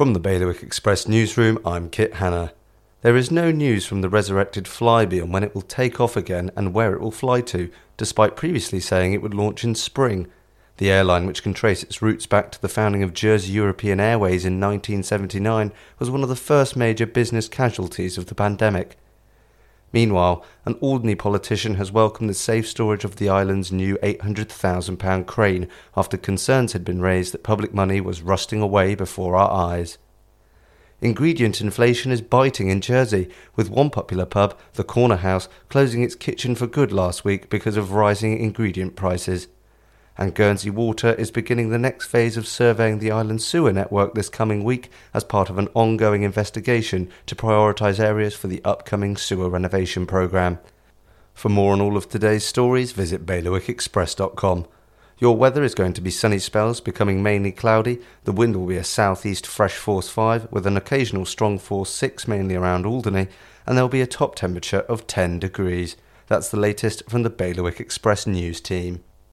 From the Bailiwick Express newsroom, I'm Kit Hanna. There is no news from the resurrected Flybe on when it will take off again and where it will fly to, despite previously saying it would launch in spring. The airline, which can trace its roots back to the founding of Jersey European Airways in 1979, was one of the first major business casualties of the pandemic. Meanwhile, an Alderney politician has welcomed the safe storage of the island's new £800,000 crane after concerns had been raised that public money was rusting away before our eyes. Ingredient inflation is biting in Jersey, with one popular pub, the Corner House, closing its kitchen for good last week because of rising ingredient prices and Guernsey Water is beginning the next phase of surveying the island's sewer network this coming week as part of an ongoing investigation to prioritise areas for the upcoming sewer renovation programme. For more on all of today's stories, visit bailiwickexpress.com. Your weather is going to be sunny spells, becoming mainly cloudy. The wind will be a southeast fresh force 5 with an occasional strong force 6 mainly around Alderney, and there will be a top temperature of 10 degrees. That's the latest from the Bailiwick Express news team.